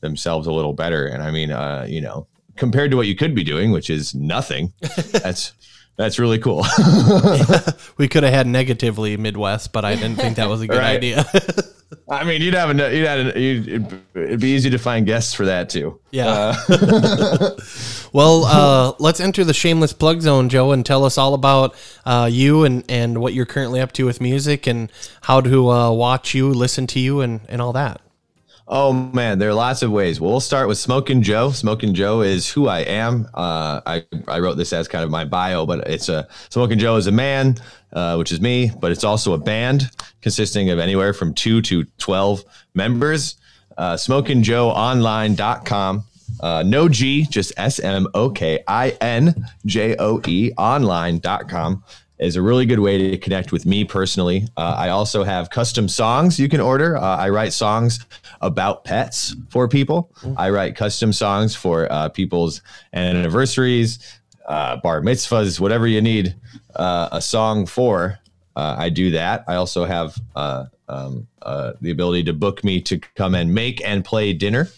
themselves a little better. And I mean, uh, you know, compared to what you could be doing, which is nothing, that's that's really cool. We could have had negatively Midwest, but I didn't think that was a good Right. idea. I mean, you'd have a, you'd have a, you'd, it'd, it'd be easy to find guests for that too. yeah. well, uh, let's enter the shameless plug zone, Joe, and tell us all about uh, you and, and what you're currently up to with music and how to uh, watch you, listen to you, and, and all that. Oh man, there are lots of ways. Well, we'll start with Smoking Joe. Smoking Joe is who I am. Uh, I I wrote this as kind of my bio, but it's a Smoking Joe is a man, uh, which is me, but it's also a band consisting of anywhere from two to twelve members. Uh, SmokingJoeOnline.com. Uh, no G, just S M O K I N J O E online.com is a really good way to connect with me personally. Uh, I also have custom songs you can order. Uh, I write songs about pets for people. I write custom songs for uh, people's anniversaries, uh, bar mitzvahs, whatever you need uh, a song for. Uh, I do that. I also have uh, um, uh, the ability to book me to come and make and play dinner.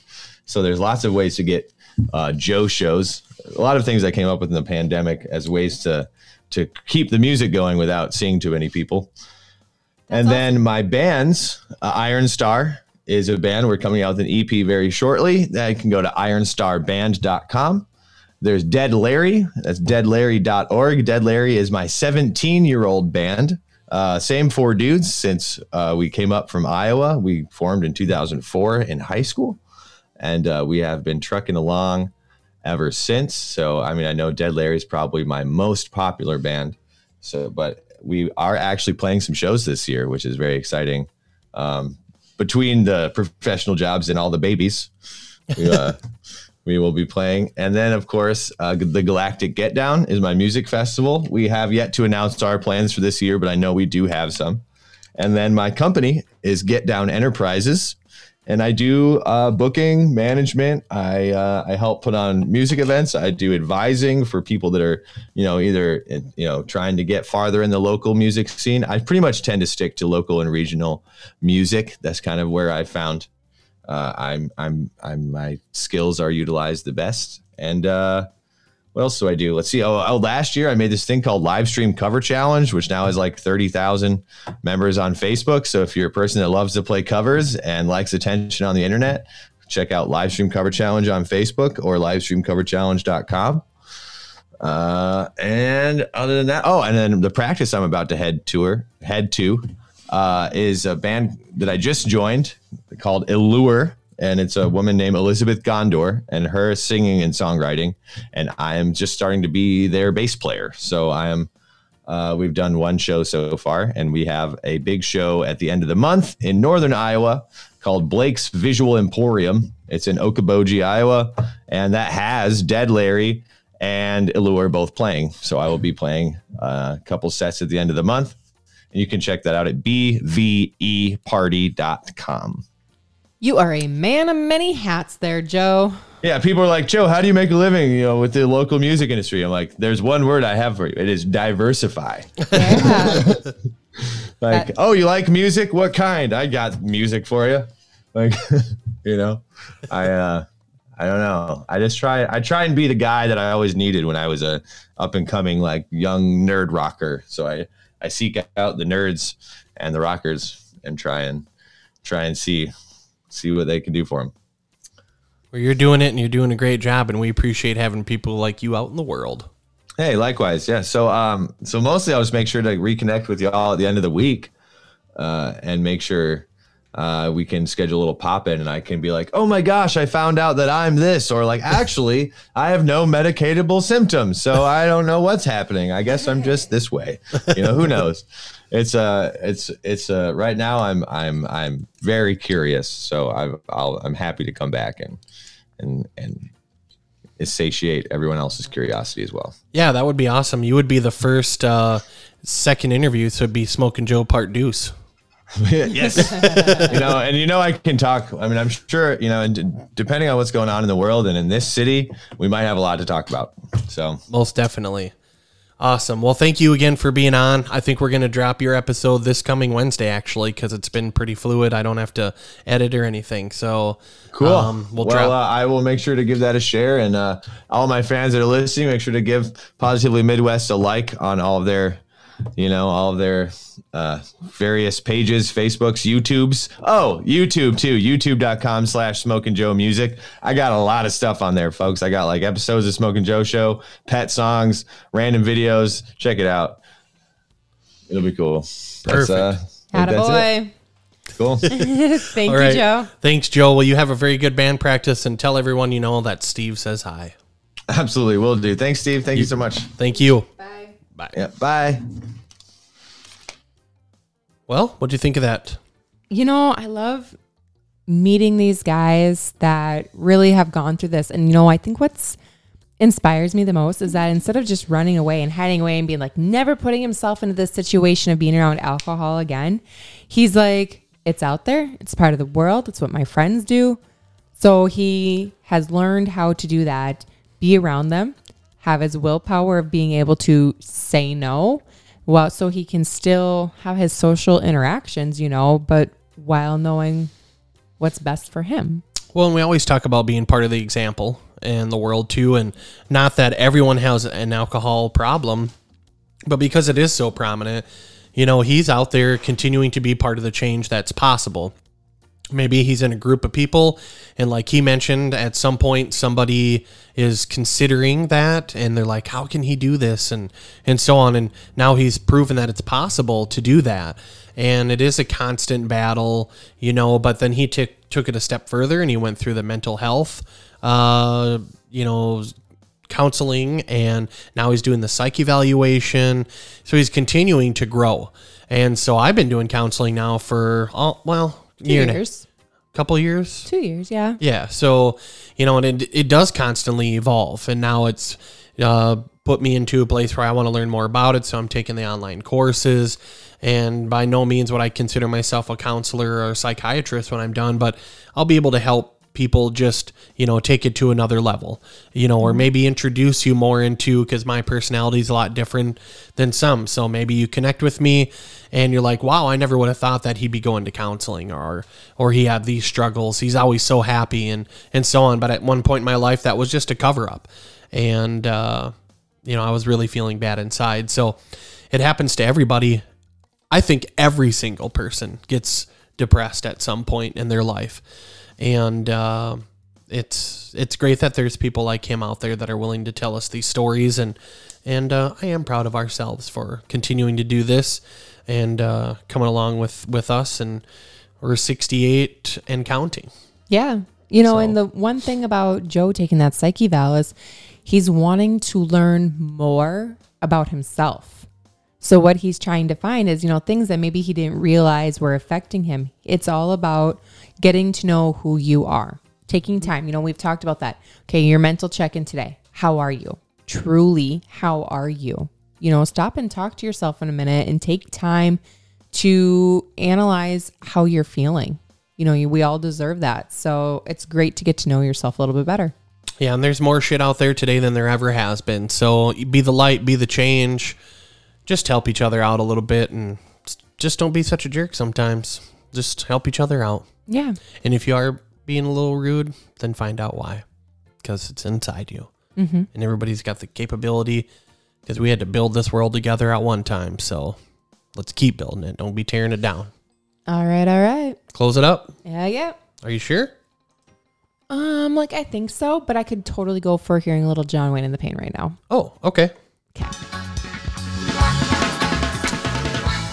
So there's lots of ways to get uh, Joe shows. A lot of things I came up with in the pandemic as ways to to keep the music going without seeing too many people. and then my bands, uh, Iron Star is a band. We're coming out with an EP very shortly. That can go to ironstar.band.com. There's Dead Larry. That's deadlarry.org. Dead Larry is my 17 year old band. Uh, same four dudes since uh, we came up from Iowa. We formed in 2004 in high school, and uh, we have been trucking along ever since. So, I mean, I know Dead Larry is probably my most popular band. So, but we are actually playing some shows this year, which is very exciting. Um, between the professional jobs and all the babies, we, uh, we will be playing. And then, of course, uh, the Galactic Get Down is my music festival. We have yet to announce our plans for this year, but I know we do have some. And then my company is Get Down Enterprises, and I do uh, booking management. I uh, I help put on music events. I do advising for people that are you know either you know trying to get farther in the local music scene. I pretty much tend to stick to local and regional music. That's kind of where I found uh, I'm I'm I'm my skills are utilized the best. And uh, what else do I do? Let's see. Oh, oh, last year I made this thing called Live Stream Cover Challenge, which now has like 30,000 members on Facebook. So if you're a person that loves to play covers and likes attention on the internet, check out Live Stream Cover Challenge on Facebook or livestreamcoverchallenge.com. Uh, and other than that, oh, and then the practice I'm about to head tour head to uh, is a band that I just joined called Allure, and it's a woman named Elizabeth Gondor, and her singing and songwriting, and I am just starting to be their bass player. So I am. Uh, we've done one show so far, and we have a big show at the end of the month in northern Iowa called Blake's Visual Emporium. It's in Okoboji, Iowa, and that has Dead Larry and Allure both playing. So I will be playing uh, a couple sets at the end of the month. And you can check that out at bveparty.com. You are a man of many hats there, Joe. Yeah, people are like, Joe, how do you make a living, you know, with the local music industry? I'm like, there's one word I have for you. It is diversify. Yeah. Like, That- oh, you like music? What kind? I got music for you. Like, you know, I uh I don't know. I just try I try and be the guy that I always needed when I was a up and coming like young nerd rocker. So I I seek out the nerds and the rockers and try and try and see see what they can do for them. Well, you're doing it and you're doing a great job, and we appreciate having people like you out in the world. Hey, likewise. Yeah. So, um, so mostly I'll just make sure to reconnect with y'all at the end of the week, uh, and make sure uh, we can schedule a little pop in and I can be like, oh my gosh, I found out that I'm this. Or like, actually, I have no medicatable symptoms. So I don't know what's happening. I guess I'm just this way. You know, who knows? It's uh it's it's uh right now I'm I'm I'm very curious. So I I'll I'm happy to come back and and and satiate everyone else's curiosity as well. Yeah, that would be awesome. You would be the first uh, second interview, so it'd be Smoking Joe Part Deuce. Yes. you know, and you know, I can talk. I mean, I'm sure, you know, and d- depending on what's going on in the world and in this city, we might have a lot to talk about. So, Most definitely. Awesome. Well, thank you again for being on. I think we're going to drop your episode this coming Wednesday, actually, because it's been pretty fluid. I don't have to edit or anything. So, cool. um, we'll, well, drop. uh, I will make sure to give that a share. And uh, all my fans that are listening, make sure to give Positively Midwest a like on all of their, you know, all of their uh, various pages, Facebooks, YouTubes. Oh, YouTube too. YouTube.com slash Smoking Joe Music. I got a lot of stuff on there, folks. I got like episodes of Smoking Joe Show, pet songs, random videos. Check it out. It'll be cool. That's, Perfect. uh, I think that's Attaboy. Cool. Thank All you. Joe. Thanks, Joe. Well, you have a very good band practice and tell everyone you know that Steve says hi. Absolutely. Will do. Thanks, Steve. Thank you so much. Thank you. Bye. Bye. Yeah. Bye. Well, what do you think of that? You know, I love meeting these guys that really have gone through this. And, you know, I think what's inspires me the most is that instead of just running away and hiding away and being like, never putting himself into this situation of being around alcohol again, he's like, it's out there. It's part of the world. It's what my friends do. So he has learned how to do that, be around them, have his willpower of being able to say no, well, so he can still have his social interactions, you know, but while knowing what's best for him. Well, and we always talk about being part of the example in the world too, and not that everyone has an alcohol problem, but because it is so prominent, you know, he's out there continuing to be part of the change that's possible. Maybe he's in a group of people, and like he mentioned, at some point somebody is considering that, and they're like, "How can he do this?" and and so on. And now he's proven that it's possible to do that, and it is a constant battle, you know. But then he took took it a step further, and he went through the mental health, uh, you know, counseling and now he's doing the psych evaluation so he's continuing to grow and so i've been doing counseling now for oh, well Two year years. couple years Two years, yeah. yeah so you know and it, it does constantly evolve and now it's uh, put me into a place where i want to learn more about it so i'm taking the online courses and by no means would i consider myself a counselor or a psychiatrist when i'm done but i'll be able to help people just you know take it to another level you know or maybe introduce you more into because my personality is a lot different than some. So maybe you connect with me and you're like wow i never would have thought that he'd be going to counseling or or he had these struggles. He's always so happy and and so on. But at one point in my life that was just a cover up and uh you know i was really feeling bad inside. So it happens to everybody. I think every single person gets depressed at some point in their life, and uh, it's it's great that there's people like him out there that are willing to tell us these stories, and and uh, I am proud of ourselves for continuing to do this and uh, coming along with with us, and we're 68 and counting. Yeah. You know, So- and the one thing about Joe taking that psyche eval is he's wanting to learn more about himself. So what he's trying to find is, you know, things that maybe he didn't realize were affecting him. It's all about getting to know who you are. Taking mm-hmm. time. You know, we've talked about that. Okay, your mental check-in today. How are you? Truly, how are you? You know, stop and talk to yourself in a minute and take time to analyze how you're feeling. You know, we all deserve that. So it's great to get to know yourself a little bit better. Yeah, and there's more shit out there today than there ever has been. So be the light, be the change. Just help each other out a little bit and just don't be such a jerk sometimes. Just help each other out. Yeah. And if you are being a little rude, then find out why. Because it's inside you. Mm-hmm. And everybody's got the capability because we had to build this world together at one time. So let's keep building it. Don't be tearing it down. All right. All right. Close it up. Yeah. Yeah. Are you sure? Um, like I think so, but I could totally go for hearing a little John Wayne in the pain right now. Oh, okay. Okay.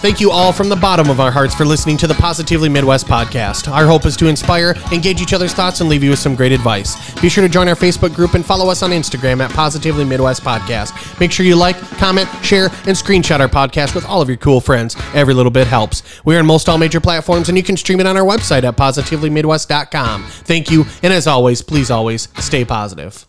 Thank you all from the bottom of our hearts for listening to the Positively Midwest podcast. Our hope is to inspire, engage each other's thoughts, and leave you with some great advice. Be sure to join our Facebook group and follow us on Instagram at Positively Midwest Podcast. Make sure you like, comment, share, and screenshot our podcast with all of your cool friends. Every little bit helps. We are on most all major platforms, and you can stream it on our website at positivelymidwest.com. Thank you, and as always, please always stay positive.